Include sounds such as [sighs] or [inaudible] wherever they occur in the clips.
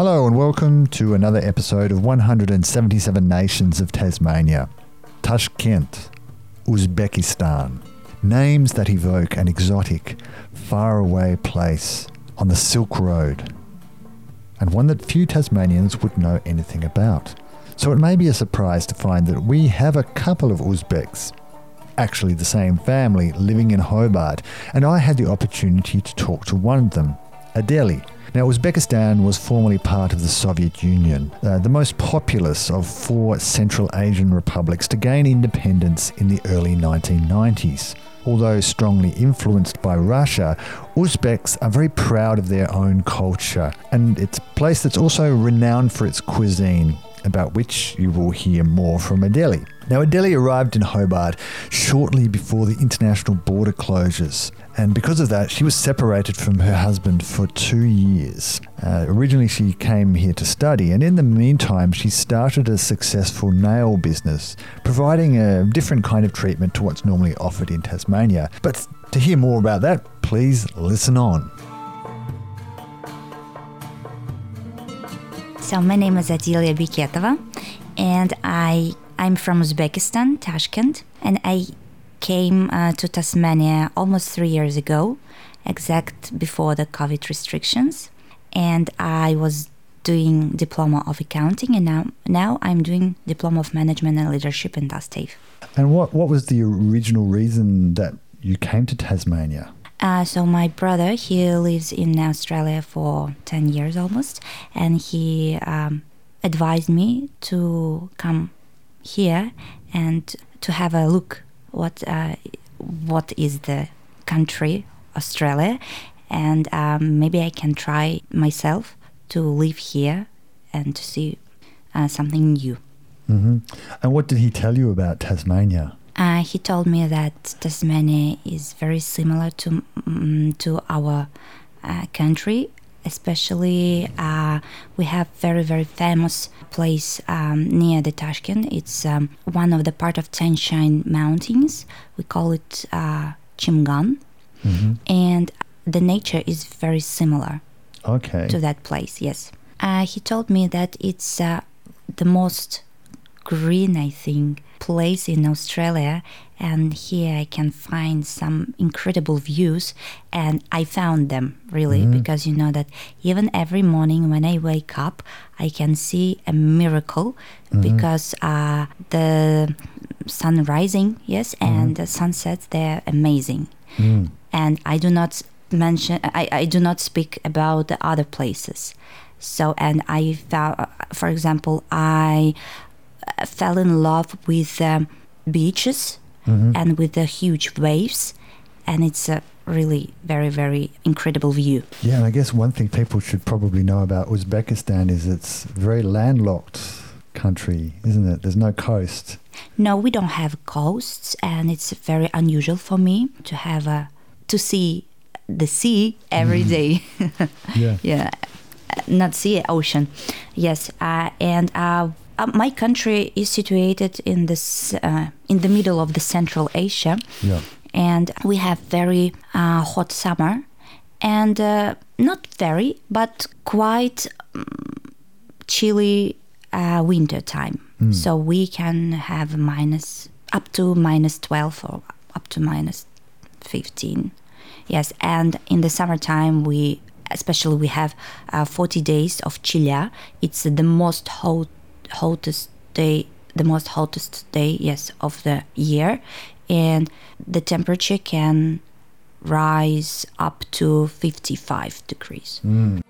Hello and welcome to another episode of 177 Nations of Tasmania. Tashkent, Uzbekistan. Names that evoke an exotic, faraway place on the Silk Road, and one that few Tasmanians would know anything about. So it may be a surprise to find that we have a couple of Uzbeks, actually the same family, living in Hobart, and I had the opportunity to talk to one of them, Adeli. Now, Uzbekistan was formerly part of the Soviet Union, uh, the most populous of four Central Asian republics to gain independence in the early 1990s. Although strongly influenced by Russia, Uzbeks are very proud of their own culture, and it's a place that's also renowned for its cuisine, about which you will hear more from Adeli. Now, Adeli arrived in Hobart shortly before the international border closures, and because of that, she was separated from her husband for two years. Uh, originally, she came here to study, and in the meantime, she started a successful nail business, providing a different kind of treatment to what's normally offered in Tasmania. But to hear more about that, please listen on. So my name is Adilia Biketova, and I I'm from Uzbekistan, Tashkent, and I came uh, to Tasmania almost three years ago, exact before the COVID restrictions, and I was doing diploma of accounting, and now now I'm doing diploma of management and leadership in TASTAFE. And what what was the original reason that you came to Tasmania? Uh, so my brother, he lives in Australia for ten years almost, and he um, advised me to come here and to have a look what uh, what is the country Australia, and um, maybe I can try myself to live here and to see uh, something new. hmm And what did he tell you about Tasmania? Uh, he told me that Tasmania is very similar to mm, to our uh, country. Especially, uh, we have very very famous place um, near the Tashkent. It's um, one of the part of Tian Shan Mountains. We call it uh, Chimgan, hmm and the nature is very similar Okay. to that place. Yes, uh, he told me that it's uh, the most green, I think, place in Australia, and here I can find some incredible views, and I found them really because you know that even every morning when I wake up, I can see a miracle because uh, the sun rising, yes, and the sunsets they're amazing. Mm. and I do not mention I, I do not speak about the other places. So and I found, for example, I fell in love with um, beaches Mhm. and with the huge waves, and it's a really very very incredible view. Yeah, and I guess one thing people should probably know about Uzbekistan is it's a very landlocked country, isn't it? There's no coast. No, we don't have coasts, and it's very unusual for me to have a to see the sea every day. Yeah. [laughs] yeah not sea ocean yes uh, and uh, uh, my country is situated in this uh, in the middle of the central asia. Yeah. and we have very uh, hot summer. And uh, not very but quite um, chilly uh, winter time. So we can have minus up to minus 12 or up to minus 15 yes and in the summertime we especially we have uh, 40 days of chilya. It's the most hot hottest day the most hottest day yes of the year and the temperature can rise up to 55 degrees Mm.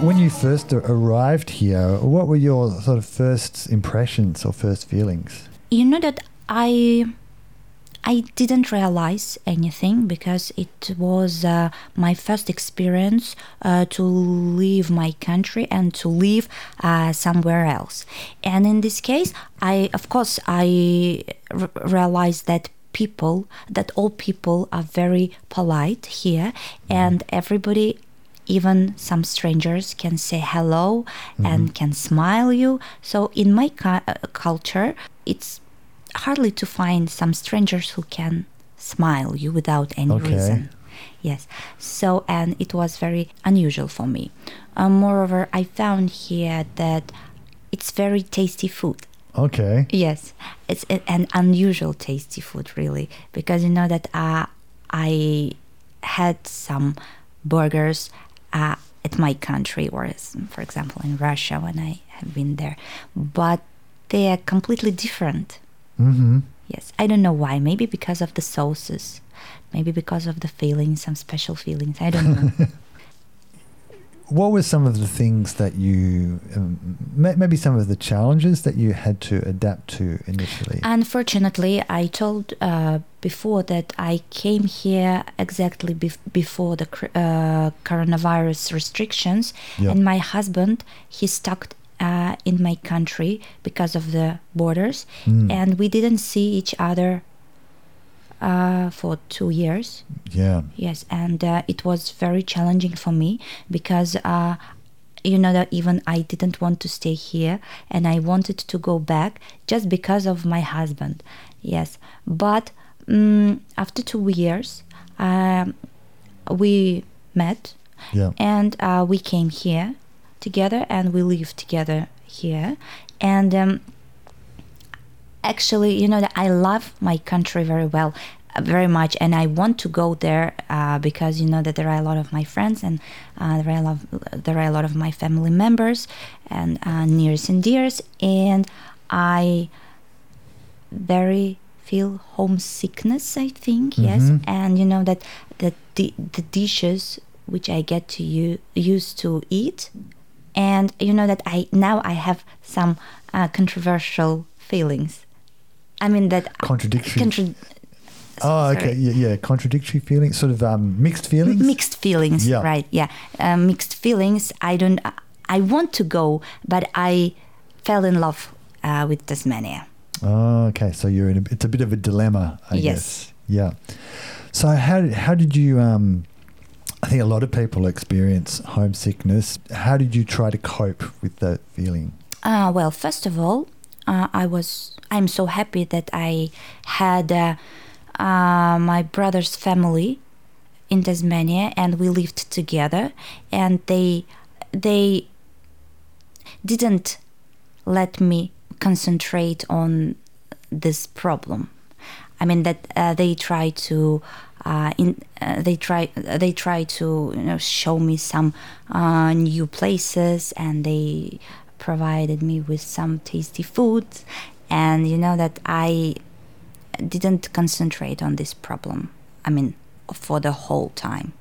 When you first arrived here, what were your sort of first impressions or first feelings? you know that i i didn't realize anything because it was uh, my first experience uh, to leave my country and to live uh, somewhere else. And in this case i of course i r- realized that people that all people are very polite here and everybody even some strangers can say hello and can smile you. So in my cu- uh, culture it's hardly to find some strangers who can smile you without any Okay. reason Yes. So, and it was very unusual for me. Um, moreover, I found here that it's very tasty food. Okay. Yes, it's a- an unusual tasty food, really, because you know that uh, I had some burgers uh, at my country, or for example in Russia when I have been there, but they are completely different. Mm-hmm. Yes, I don't know why. Maybe because of the sauces, maybe because of the feelings, some special feelings. I don't know. [laughs] What were some of the things that you, um, maybe some of the challenges that you had to adapt to initially? Unfortunately, I told uh, before that I came here exactly bef- before the uh, coronavirus restrictions, Yeah. and my husband he stuck uh, in my country because of the borders, Mm. and we didn't see each other uh, for two years. yeah. Yes, and uh, it was very challenging for me because uh, you know that even I didn't want to stay here and I wanted to go back just because of my husband. Yes, but um, after two years, um, we met Yeah. and uh, we came here together and we live together here. And um, actually you know that i love my country very well uh, very much. And i want to go there uh, because you know that there are a lot of my friends and uh, there, are a lot there are a lot of my family members and uh, nears and dears. And i very feel homesickness i think yes. Mhm. and you know that that the, the dishes which i get to u- use to eat and you know that i now i have some uh, controversial feelings i mean that Contradictory. contra- oh, okay. Yeah, yeah. Contradictory feelings, sort of um, mixed feelings. mixed feelings Yeah. right yeah uh, mixed feelings i don't i want to go but i fell in love uh, with tasmania Oh, okay. So you're in a, it's a bit of a dilemma, I Yes. guess. Yeah. So how how did you um I think a lot of people experience homesickness. How did you try to cope with that feeling? Uh, well, first of all, uh, I was I'm so happy that I had uh, uh, my brother's family in Tasmania, and we lived together, and they they didn't let me concentrate on this problem. I mean that uh, they try to uh, in uh, they try they try to you know show me some uh, new places and they provided me with some tasty food and you know that I didn't concentrate on this problem. I mean for the whole time.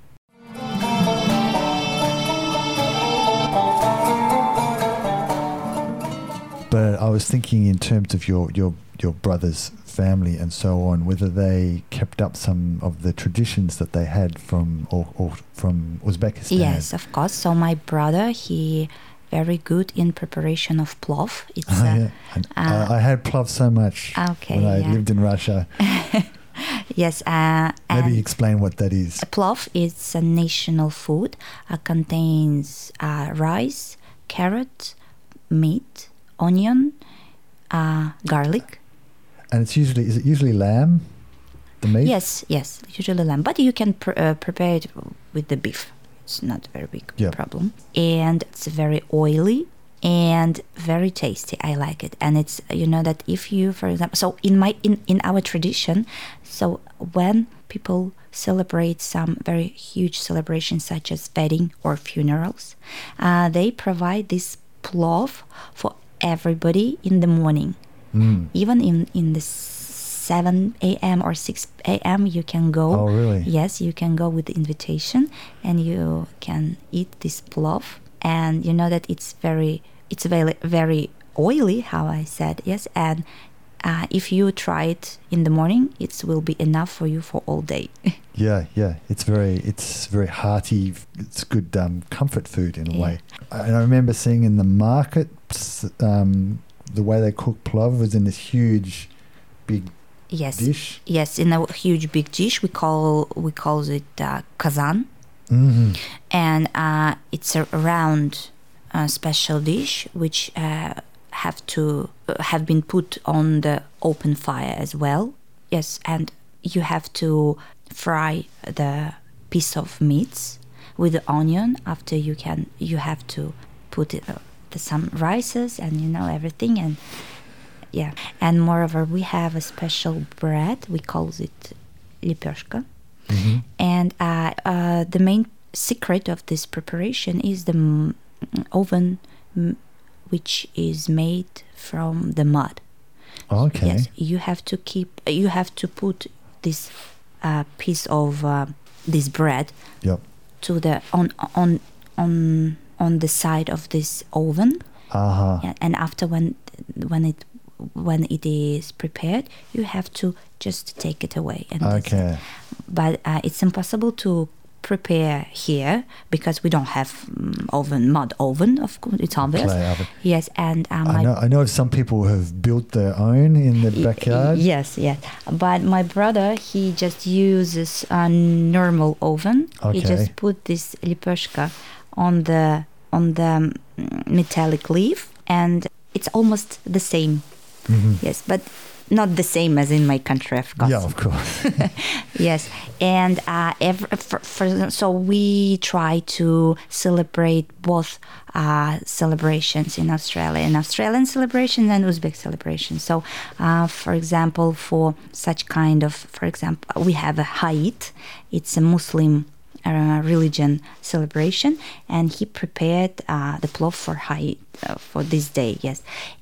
But I was thinking in terms of your your your brother's family and so on, whether they kept up some of the traditions that they had from or, or from Uzbekistan. Yes, of course. So my brother, he very good in preparation of plov. It's Oh, uh, yeah. Uh, uh, I had plov so much Okay, when I yeah. lived in Russia. [laughs] yes, uh, Maybe explain what that is. plov is a national food. Uh, contains uh, rice, carrot, meat, onion, uh, garlic. And it's usually is it usually lamb, the meat? Yes, yes, usually lamb, but you can pr- uh, prepare it with the beef. It's not a very big Yeah. problem, and it's very oily and very tasty. I like it, and it's you know that if you, for example, so in my in in our tradition, so when people celebrate some very huge celebrations such as wedding or funerals, uh, they provide this plov for everybody in the morning Mm. even in in the 7 a.m or 6 a.m you can go Oh, really? yes you can go with the invitation and you can eat this plov and you know that it's very it's very very oily how i said yes and uh, if you try it in the morning it will be enough for you for all day [laughs] Yeah, yeah. It's very it's very hearty. It's good um, comfort food in a Yeah. way. And I remember seeing in the market um, the way they cook plov was in this huge, big yes dish. yes in a huge big dish we call we call it uh, kazan hmm and uh, it's a round uh, special dish which uh, have to uh, have been put on the open fire as well yes and you have to fry the piece of meats with the onion. After you can, you have to put it, uh, some rices and you know everything and yeah. And moreover, we have a special bread. We call it lipeshka. Mm-hmm. And uh, uh, the main secret of this preparation is the m- oven, m- which is made from the mud. Okay. Yes, you have to keep. You have to put this uh, piece of uh, this bread Yep. to the on on on on the side of this oven, Uh-huh. yeah, and after when when it when it is prepared, you have to just take it away. And that's it. Okay. But uh, it's impossible to prepare here because we don't have um, oven mud oven. Of course, it's obvious. Oven. Yes, and uh, I know. I know some people have built their own in the backyard. Yes, yes. But my brother, he just uses a normal oven. Okay. He just put this lipeshka on the on the mm, metallic leaf, and it's almost the same. Mhm. Yes, but not the same as in my country, of course. Yeah, of course. [laughs] Yes, and uh, every, for, for, so we try to celebrate both uh, celebrations in Australia, an Australian celebration and Uzbek celebration. So, uh, for example, for such kind of, for example, we have a Haid. It's a Muslim uh, religion celebration, and he prepared uh, the plov for high uh, for this day. Yes,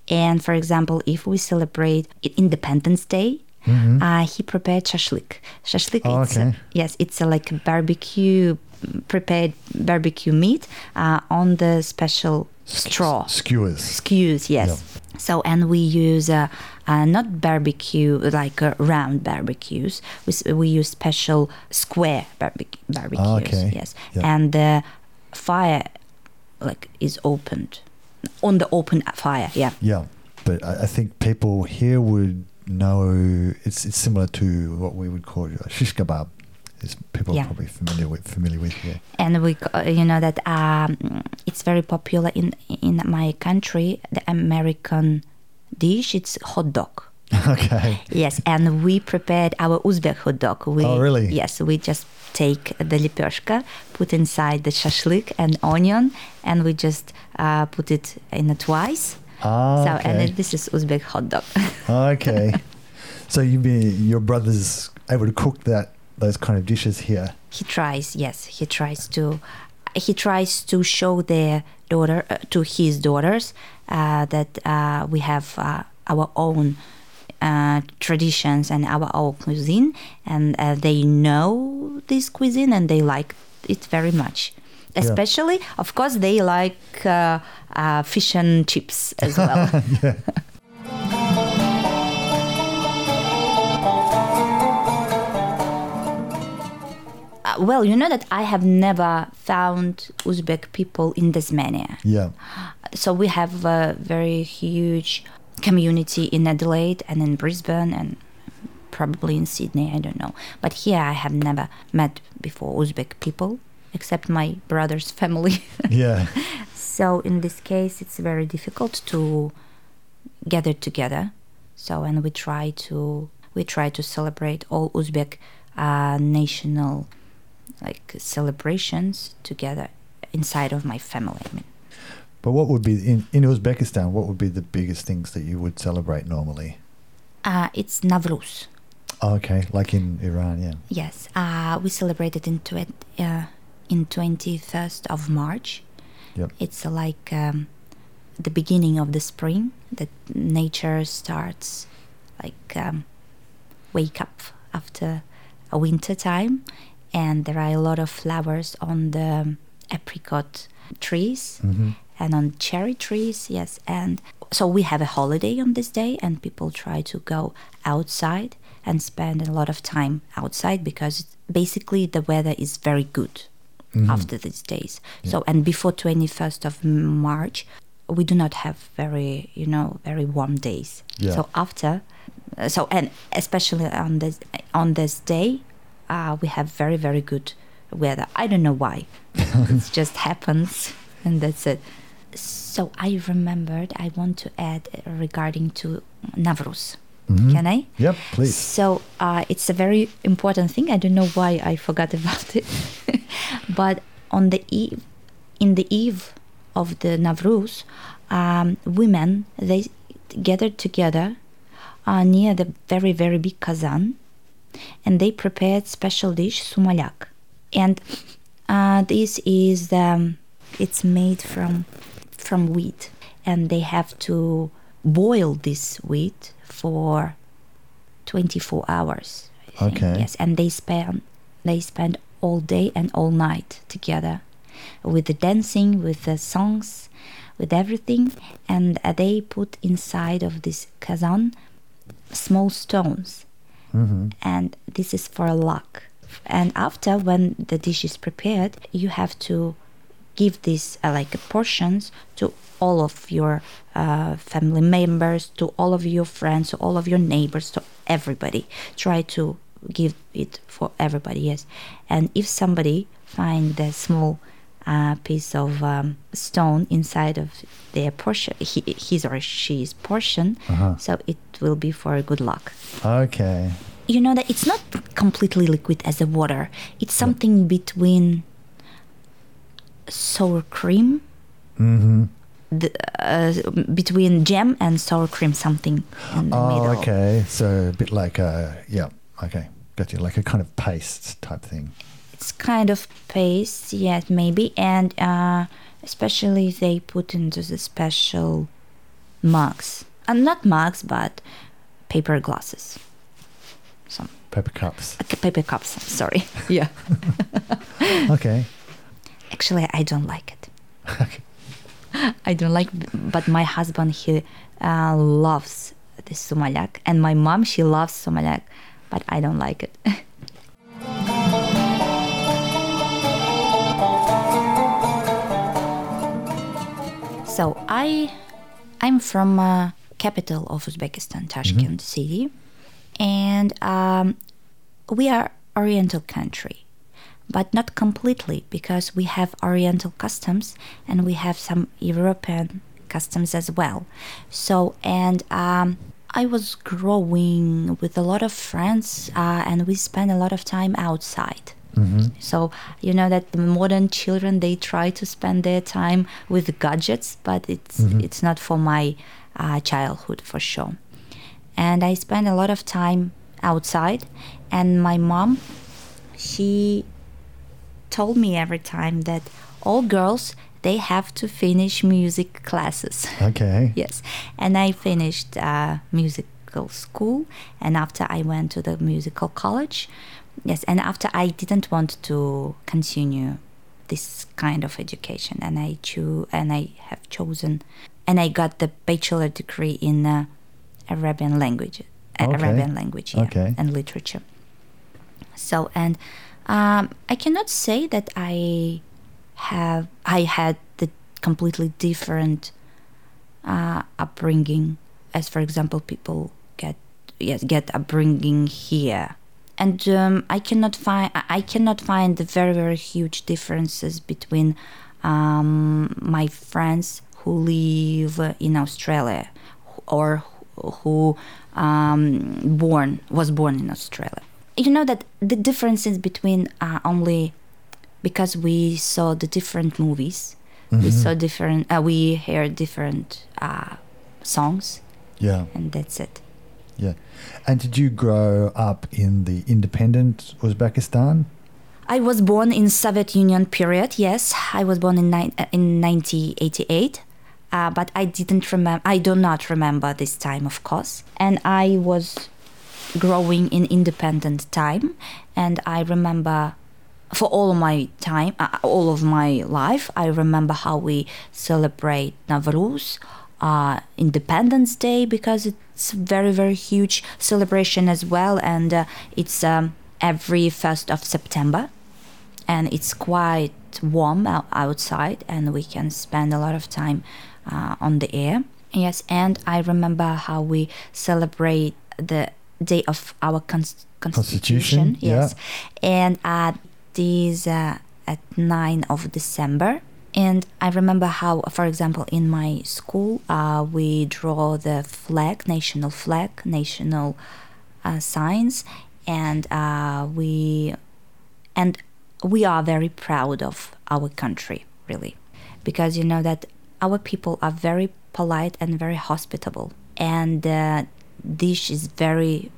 and for example, if we celebrate Independence Day. Mhm. Uh, he prepared shashlik. Shashlik, Oh, it's okay. yes, it's a, like a barbecue prepared barbecue meat uh, on the special straw Skewers. Skewers, Yes. So and we use uh, uh, not barbecue like uh, round barbecues. We we use special square barbec- barbecues. Ah, okay. Yes, Yeah. and the fire like is opened on the open fire. Yeah. Yeah, but I, I think people here would know it's it's similar to what we would call a shish kebab. Is people Yeah. are probably familiar with familiar with here. and we uh, you know that um, it's very popular in in my country the american dish it's hot dog [laughs] okay. yes and we prepared our uzbek hot dog we, Oh, really? yes we just take the lipeshka put inside the shashlik and onion and we just uh, put it in it twice Ah, so okay. and this is uzbek hot dog [laughs] okay. So you be your brother's able to cook that those kind of dishes here. he tries yes he tries to he tries to show their daughter uh, to his daughters uh, that uh, we have uh, our own uh, traditions and our own cuisine and uh, they know this cuisine and they like it very much especially of course they like uh, uh, fish and chips as well [laughs] yeah. Uh, well you know that i have never found uzbek people in tasmania Yeah. so we have a very huge community in Adelaide and in Brisbane and probably in Sydney, I don't know. But here I have never met before Uzbek people except my brother's family. [laughs] Yeah. so in this case it's very difficult to gather together. So and we try to we try to celebrate all Uzbek uh, national like celebrations together inside of my family. I mean, But what would be in, in Uzbekistan? What would be the biggest things that you would celebrate normally? uh, it's Navruz. Oh, okay, like in Iran, yeah. Yes, uh, we celebrated in tw- uh, in twenty first of March. Yep. It's uh, like um, the beginning of the spring. That nature starts like um, wake up after a winter time, and there are a lot of flowers on the apricot trees hmm and on cherry trees yes and so we have a holiday on this day and people try to go outside and spend a lot of time outside because basically the weather is very good Mhm. after these days so and before 21st of march we do not have very you know very warm days Yeah. so after so and especially on this on this day uh, we have very very good weather. I don't know why. [laughs] It just happens and that's it. So i remembered i want to add regarding to navruz. Can I? Yep, please. So uh, it's a very important thing. I don't know why I forgot about it, [laughs] but on the eve, in the eve of the Navruz, um, women they gathered together uh, near the very very big kazan, and they prepared special dish sumalak, and uh, this is um, it's made from from wheat, and they have to boil this wheat for 24 hours. I think. Okay. Yes, and they spend they spend all day and all night together with the dancing, with the songs, with everything, and uh, they put inside of this kazan small stones, hmm and this is for luck. And after, when the dish is prepared, you have to give these uh, like portions to all of your uh, family members, to all of your friends, to all of your neighbors, to everybody. Try to give it for everybody. Yes, and if somebody find the small uh, piece of um, stone inside of their portion, he, his or she's portion, Uh-huh. so it will be for good luck Okay. you know that it's not completely liquid as a water. It's something between sour cream, mm-hmm. the, uh, between jam and sour cream, something in the Oh, middle. okay. So a bit like a yeah. Okay, got you. Like a kind of paste type thing. Kind of paste, yes, maybe, and uh, especially they put into the special mugs, and not mugs, but paper glasses, some Paper cups. uh, paper cups. Sorry. [laughs] Yeah. [laughs] Okay. Actually, I don't like it. Okay. [laughs] I don't like, but my husband he uh, loves this sumalak, and my mom she loves sumalak, but I don't like it. So I, I'm from uh, capital of Uzbekistan, Tashkent city, and um, we are Oriental country but not completely because we have Oriental customs and we have some European customs as well. So, and um, I was growing with a lot of friends uh, and we spent a lot of time outside. So you know that the modern children they try to spend their time with gadgets, but it's it's not for my uh, childhood for sure. And I spend a lot of time outside, and my mom, she told me every time that all girls they have to finish music classes. Okay. [laughs] yes, and I finished uh, musical school, and after I went to the musical college. Yes, and after I didn't want to continue this kind of education, and I choose and I have chosen, and I got the bachelor degree in uh, Arabian language, uh, Okay. Arabian language, yeah, Okay. and literature. So and um, I cannot say that I have I had the completely different uh, upbringing as for example people get yes get upbringing here and um, I cannot find I cannot find the very very huge differences between um, my friends who live in Australia or who um, born was born in Australia. You know that the differences between uh, only because we saw the different movies, we saw different, uh, we heard different uh, songs, Yeah. and that's it. Yeah. And did you grow up in the independent Uzbekistan? I was born in Soviet Union period. Yes, I was born in ni- uh, in 1988. Uh, but I didn't remember. I do not remember this time, of course. And I was growing in independent time, and I remember for all my time, uh, all of my life, I remember how we celebrate Navruz, uh, Independence Day, because it's very very huge celebration as well, and uh, it's um, every first of September. And it's quite warm outside and we can spend a lot of time uh, on the air. Yes and i remember how we celebrate the day of our cons- constitution, Constitution, yeah. yes. And at these uh, at 9 of december And I remember how, for example, in my school, uh, we draw the flag, national flag, national uh, signs, and uh, we and we are very proud of our country, really, because you know that our people are very polite and very hospitable, and the dish is very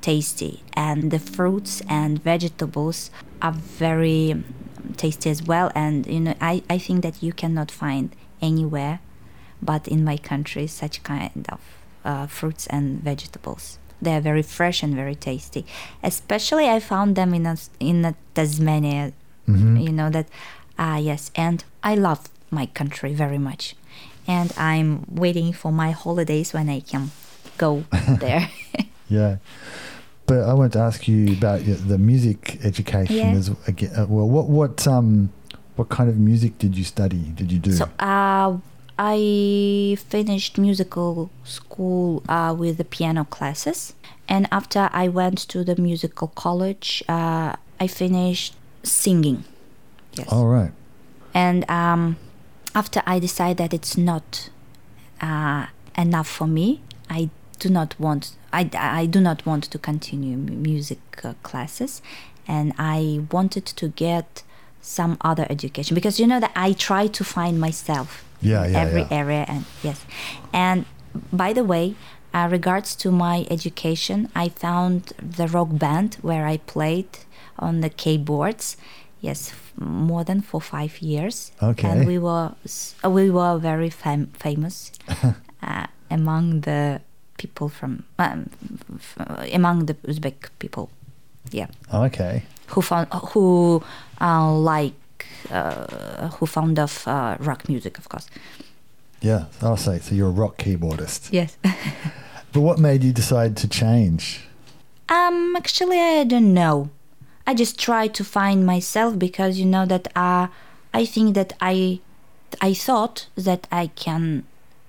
tasty, and the fruits and vegetables are very tasty as well. And you know, I, I think that you cannot find anywhere, but in my country, such kind of uh, fruits and vegetables. They are very fresh and very tasty. Especially, I found them in a, in a Tasmania. Mm-hmm. You know that, ah yes, and I love my country very much, and I'm waiting for my holidays when I can go [laughs] there. Yeah. But I want to ask you about the music education Yeah. as again. Uh, well, what what um what kind of music did you study? Did you do? So uh, I finished musical school uh, with the piano classes, and after I went to the musical college, uh, I finished singing. Yes. All right. And um, after I decided that it's not uh, enough for me, I do not want. I, I do not want to continue music uh, classes, and I wanted to get some other education because you know that I try to find myself Yeah, in yeah, every yeah. area and yes and by the way uh, regards to my education i found the rock band where i played on the keyboards yes more than for five years Okay. and we were we were very fam- famous [laughs] uh, among the people from um, f- among the uzbek people yeah Okay. who found who uh, like uh, who found of uh, rock music of course Yeah. I'll say so. You're a rock keyboardist. yes [laughs] But what made you decide to change? Um, actually, I don't know. I just try to find myself because you know that uh, I think that I, I thought that I can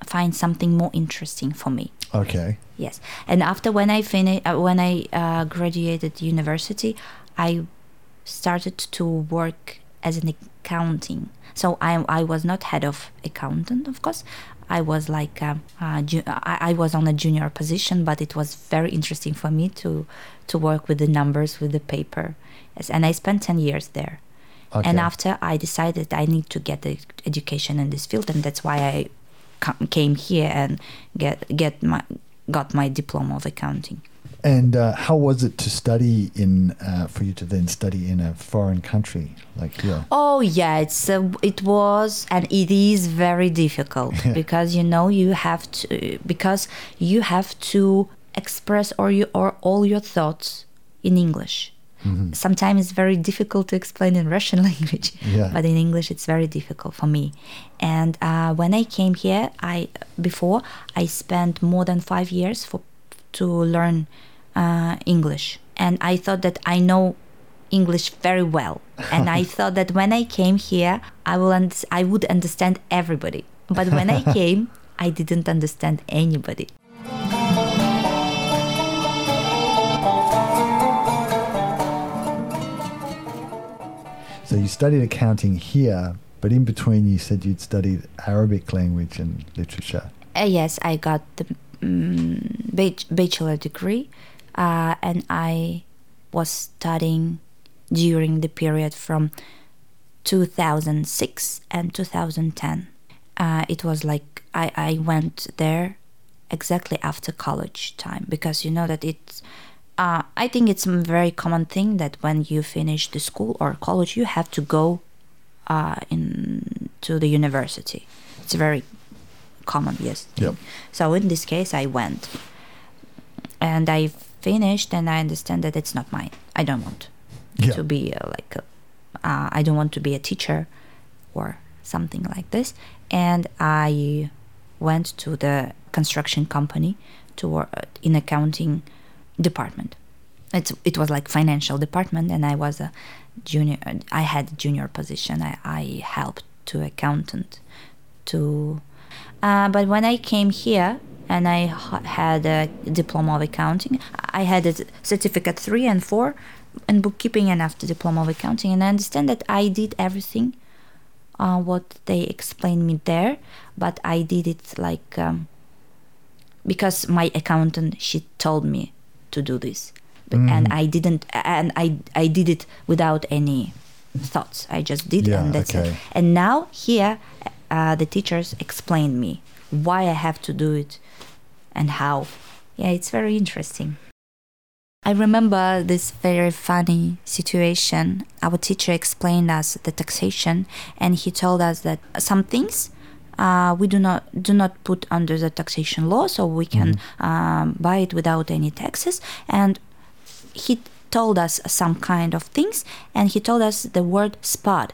find something more interesting for me. Okay. Yes, and after when I finished, uh, when I uh, graduated university, I started to work as an accounting. So I I was not head of accountant, of course. I was like um, uh, ju- I, I was on a junior position, but it was very interesting for me to to work with the numbers, with the paper. Yes, and I spent ten years there. Okay. And after I decided I need to get the education in this field, and that's why I com- came here and get get my got my diploma of accounting. And uh, how was it to study in uh, for you to then study in a foreign country like here? Oh yeah, it's uh, it was and it is very difficult [laughs] because you know you have to because you have to express or you or all your thoughts in English. Sometimes it's very difficult to explain in Russian [laughs] language, Yeah. but in English it's very difficult for me. And uh, when I came here, I before I spent more than five years for to learn uh, English, and I thought that I know English very well, and I [laughs] thought that when I came here, I will I would understand everybody. But when I [laughs] came, I didn't understand anybody. So you studied accounting here, but in between you said you'd studied Arabic language and literature. Uh, yes, I got the um, bachelor degree, uh, and I was studying during the period from 2006 and 2010. Uh, it was like I, I went there exactly after college time because you know that it's uh, I think it's a very common thing that when you finish the school or college you have to go uh, in to the university. It's very common, yes. Yep. So in this case, I went, and I finished, and I understand that it's not mine. I don't want Yeah. to be uh, like, a, uh, I don't want to be a teacher, or something like this. And I went to the construction company to work in accounting department. It's it was like financial department, and I was a junior. I had a junior position. I, I helped to accountant to uh, but when I came here and I had a diploma of accounting, I had a certificate three and four and bookkeeping and after diploma of accounting, and I understand that I did everything uh, what they explained me there, but I did it like um, because my accountant she told me to do this, but, and I didn't, and I I did it without any thoughts. I just did, Yeah, and that's it. And now here, uh, the teachers explained me why I have to do it and how. Yeah, it's very interesting. I remember this very funny situation. Our teacher explained us the taxation, and he told us that some things uh, we do not do not put under the taxation law, so we can um, buy it without any taxes. And he told us some kind of things, and he told us the word spot.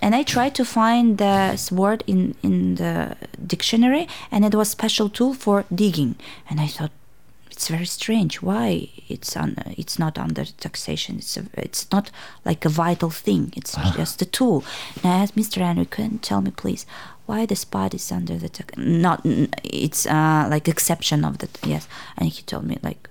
And I tried to find this word in, in the dictionary, and it was special tool for digging. And I thought, it's very strange. Why it's on? It's not under taxation. It's a, it's not like a vital thing. It's [laughs] just a tool. And I asked Mr. Andrew, can you tell me please why the spot is under the tax? Not. It's uh, like exception of the yes. And he told me like,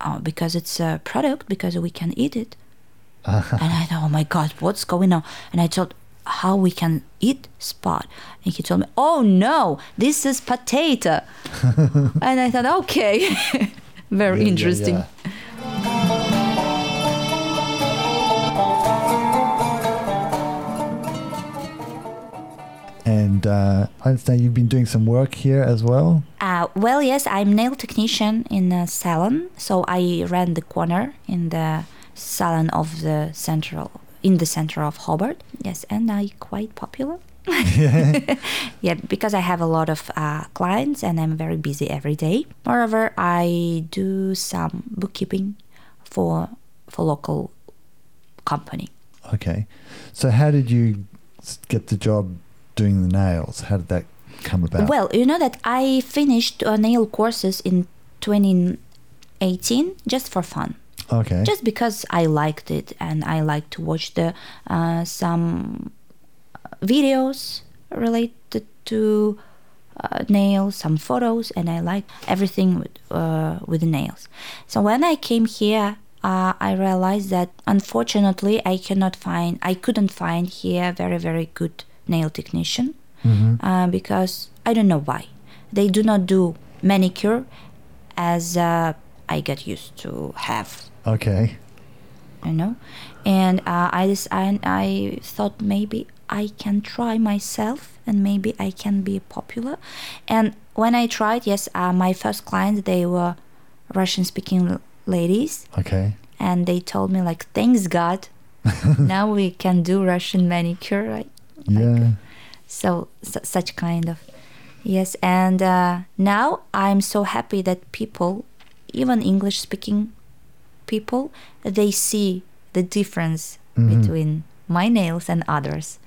oh, because it's a product because we can eat it. [laughs] and I thought, oh my god, what's going on? And I told how we can eat spot, and he told me, oh no, this is potato. [laughs] and I thought, okay, [laughs] very Yeah, yeah, interesting. yeah. And uh, I understand you've been doing some work here as well. Uh, well, yes, I'm nail technician in a salon, so I ran the corner in the salon of the central in the center of Hobart. Yes, and I quite popular. [laughs] [laughs] yeah, because I have a lot of uh, clients and I'm very busy every day. Moreover, I do some bookkeeping for for local company. Okay. So, how did you get the job doing the nails? How did that come about? Well, you know that I finished uh, nail courses in 2018 just for fun. Okay. just because I liked it and I like to watch the uh, some videos related to uh, nails, some photos, and I like everything with uh, with the nails. So when I came here, uh, I realized that unfortunately I cannot find, I couldn't find here very very good nail technician uh, because I don't know why they do not do manicure as uh, I get used to have okay. you know and uh, I, just, I i thought maybe i can try myself and maybe i can be popular and when i tried yes uh, my first clients they were russian speaking ladies Okay. and they told me like thanks god [laughs] now we can do russian manicure right Yeah. so su- such kind of yes and uh, now i'm so happy that people even english speaking people they see the difference between my nails and others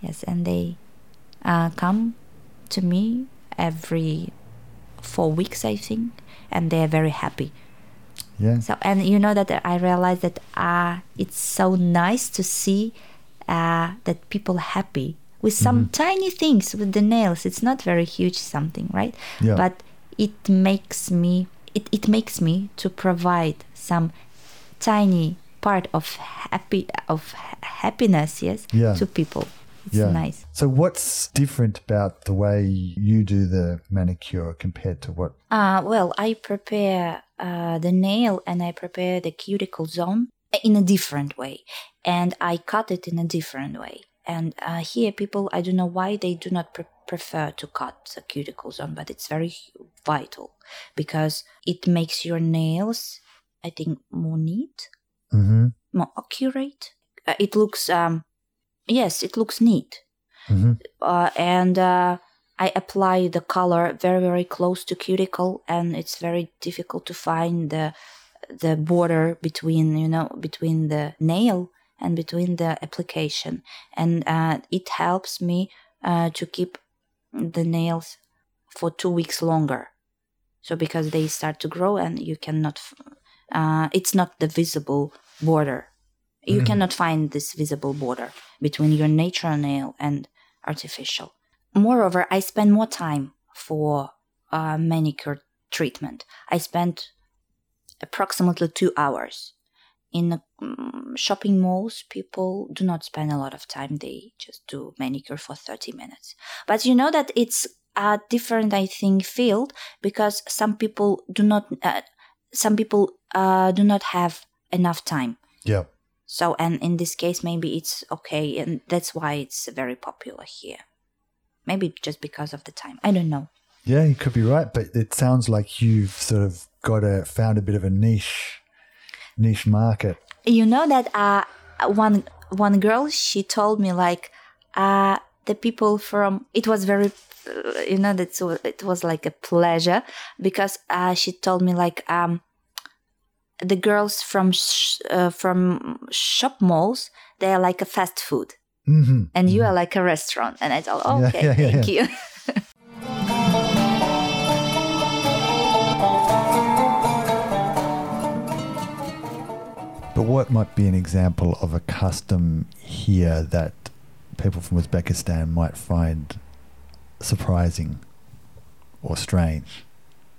yes and they uh, come to me every four weeks i think and they're very happy Yeah. so and you know that I realized that uh, it's so nice to see uh, that people happy with some tiny things with the nails. It's not very huge something, right? Yeah. But it makes me it, it makes me to provide some tiny part of happy of happiness, yes, Yeah. to people. It's yeah. nice. So, what's different about the way you do the manicure compared to what? Uh, well, I prepare uh, the nail and I prepare the cuticle zone in a different way, and I cut it in a different way. And uh, here, people, I don't know why they do not pre- prefer to cut the cuticle zone, but it's very vital because it makes your nails, I think, more neat, Mm-hmm. more accurate. Uh, it looks, um, yes, it looks neat Mm-hmm. uh, and uh, I apply the color very very close to cuticle, and it's very difficult to find the the border between you know between the nail and between the application, and uh, it helps me uh, to keep the nails for two weeks longer. So because they start to grow, and you cannot uh, it's not the visible border. You cannot find this visible border between your natural nail and artificial. Moreover, I spend more time for uh, manicure treatment. I spent approximately two hours, in um, shopping malls, people do not spend a lot of time. They just do manicure for 30 minutes. But you know that it's a different, I think, field because some people do not, uh, some people uh, do not have enough time. Yeah. So, and in this case, maybe it's okay, and that's why it's very popular here. Maybe just because of the time. I don't know. Yeah, you could be right, but it sounds like you've sort of got a found a bit of a niche niche market. You know that uh, one one girl she told me like uh, the people from it was very uh, you know that it was like a pleasure because uh, she told me like um, the girls from sh- uh, from shop malls they are like a fast food Mm-hmm. and you are like a restaurant and i thought okay yeah, yeah, thank yeah. you [laughs] But what might be an example of a custom here that people from Uzbekistan might find surprising or strange?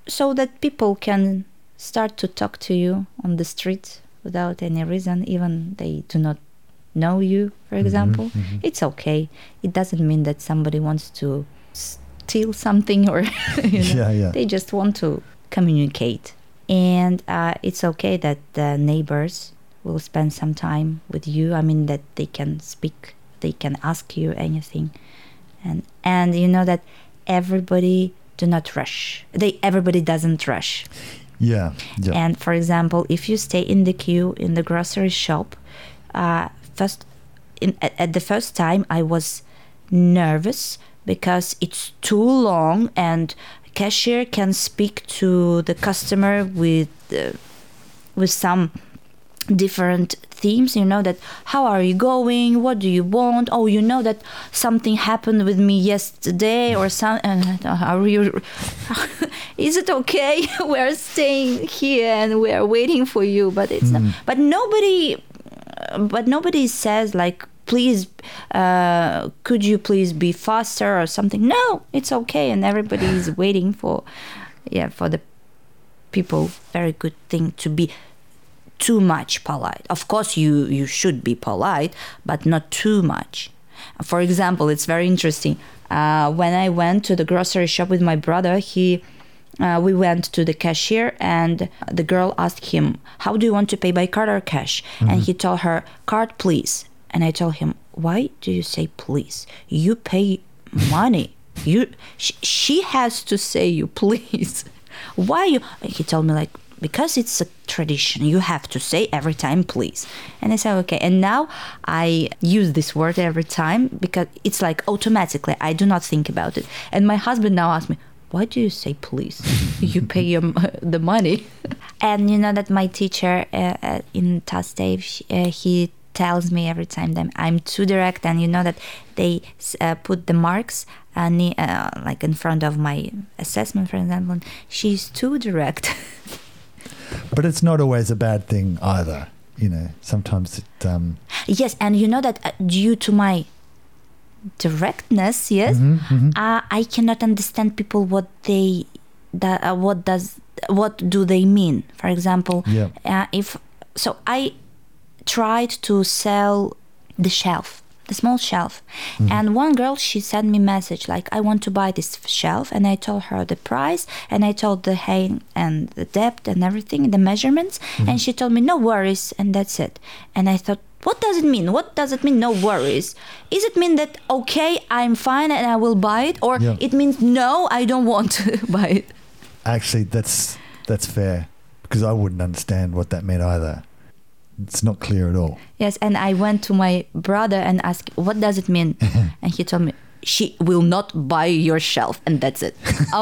so that people can start to talk to you on the street without any reason even they do not know you for example mhm. it's okay it doesn't mean that somebody wants to steal something or [laughs] you know, Yeah, yeah. they just want to communicate and uh, it's okay that the neighbors will spend some time with you. I mean that they can speak they can ask you anything. And and you know that everybody do not rush. They everybody doesn't rush. Yeah, yeah. and for example, if you stay in the queue in the grocery shop, uh, first in, at, at the first time I was nervous because it's too long and cashier can speak to the customer with uh, with some different themes. You know that how are you going? What do you want? Oh you know that something happened with me yesterday or mm. some and are you [laughs] is it okay? [laughs] We're staying here and we're waiting for you but it's not mm. but nobody but nobody says like please uh, could you please be faster or something? No it's okay and everybody is [sighs] waiting for yeah for the people very good thing to be too much polite. Of course, you you should be polite, but not too much. For example, it's very interesting. Uh, when I went to the grocery shop with my brother, he uh, we went to the cashier and the girl asked him, "How do you want to pay by card or cash?" And he told her, "Card, please." And I told him, "Why do you say please? You pay money. You sh- she has to say you [laughs] please. Why you?" He told me like because it's a tradition you have to say every time please. And i said okay. And now i use this word every time because it's like automatically i do not think about it. And my husband now asks me why do you say please? [laughs] You pay your, [laughs] the money. [laughs] And you know that my teacher uh, uh, in TasTAFE, sh- uh, he tells me every time that i'm too direct and you know that they uh, put the marks uh, uh, like in front of my assessment for example she's too direct But it's not always a bad thing either. You know, sometimes it. Um, Yes, and you know that uh, due to my directness, yes, Mm-hmm, Uh, I cannot understand people what they that uh, what does what do they mean. For example, Yeah. uh, if so, I tried to sell the shelf, the small shelf, Mm-hmm. and one girl she sent me message like I want to buy this shelf, and I told her the price, and I told the height and the depth and everything, the measurements, Mm-hmm. and she told me no worries, and that's it. And I thought. What does it mean? What does it mean? No worries. Is it mean that okay, I'm fine and I will buy it, or Yeah. it means no, I don't want to [laughs] buy it? actually, that's that's fair because I wouldn't understand what that meant either. It's not clear at all. Yes, and I went to my brother and asked, "What does it mean?" [laughs] and he told me, "She will not buy your shelf," and that's it. [laughs]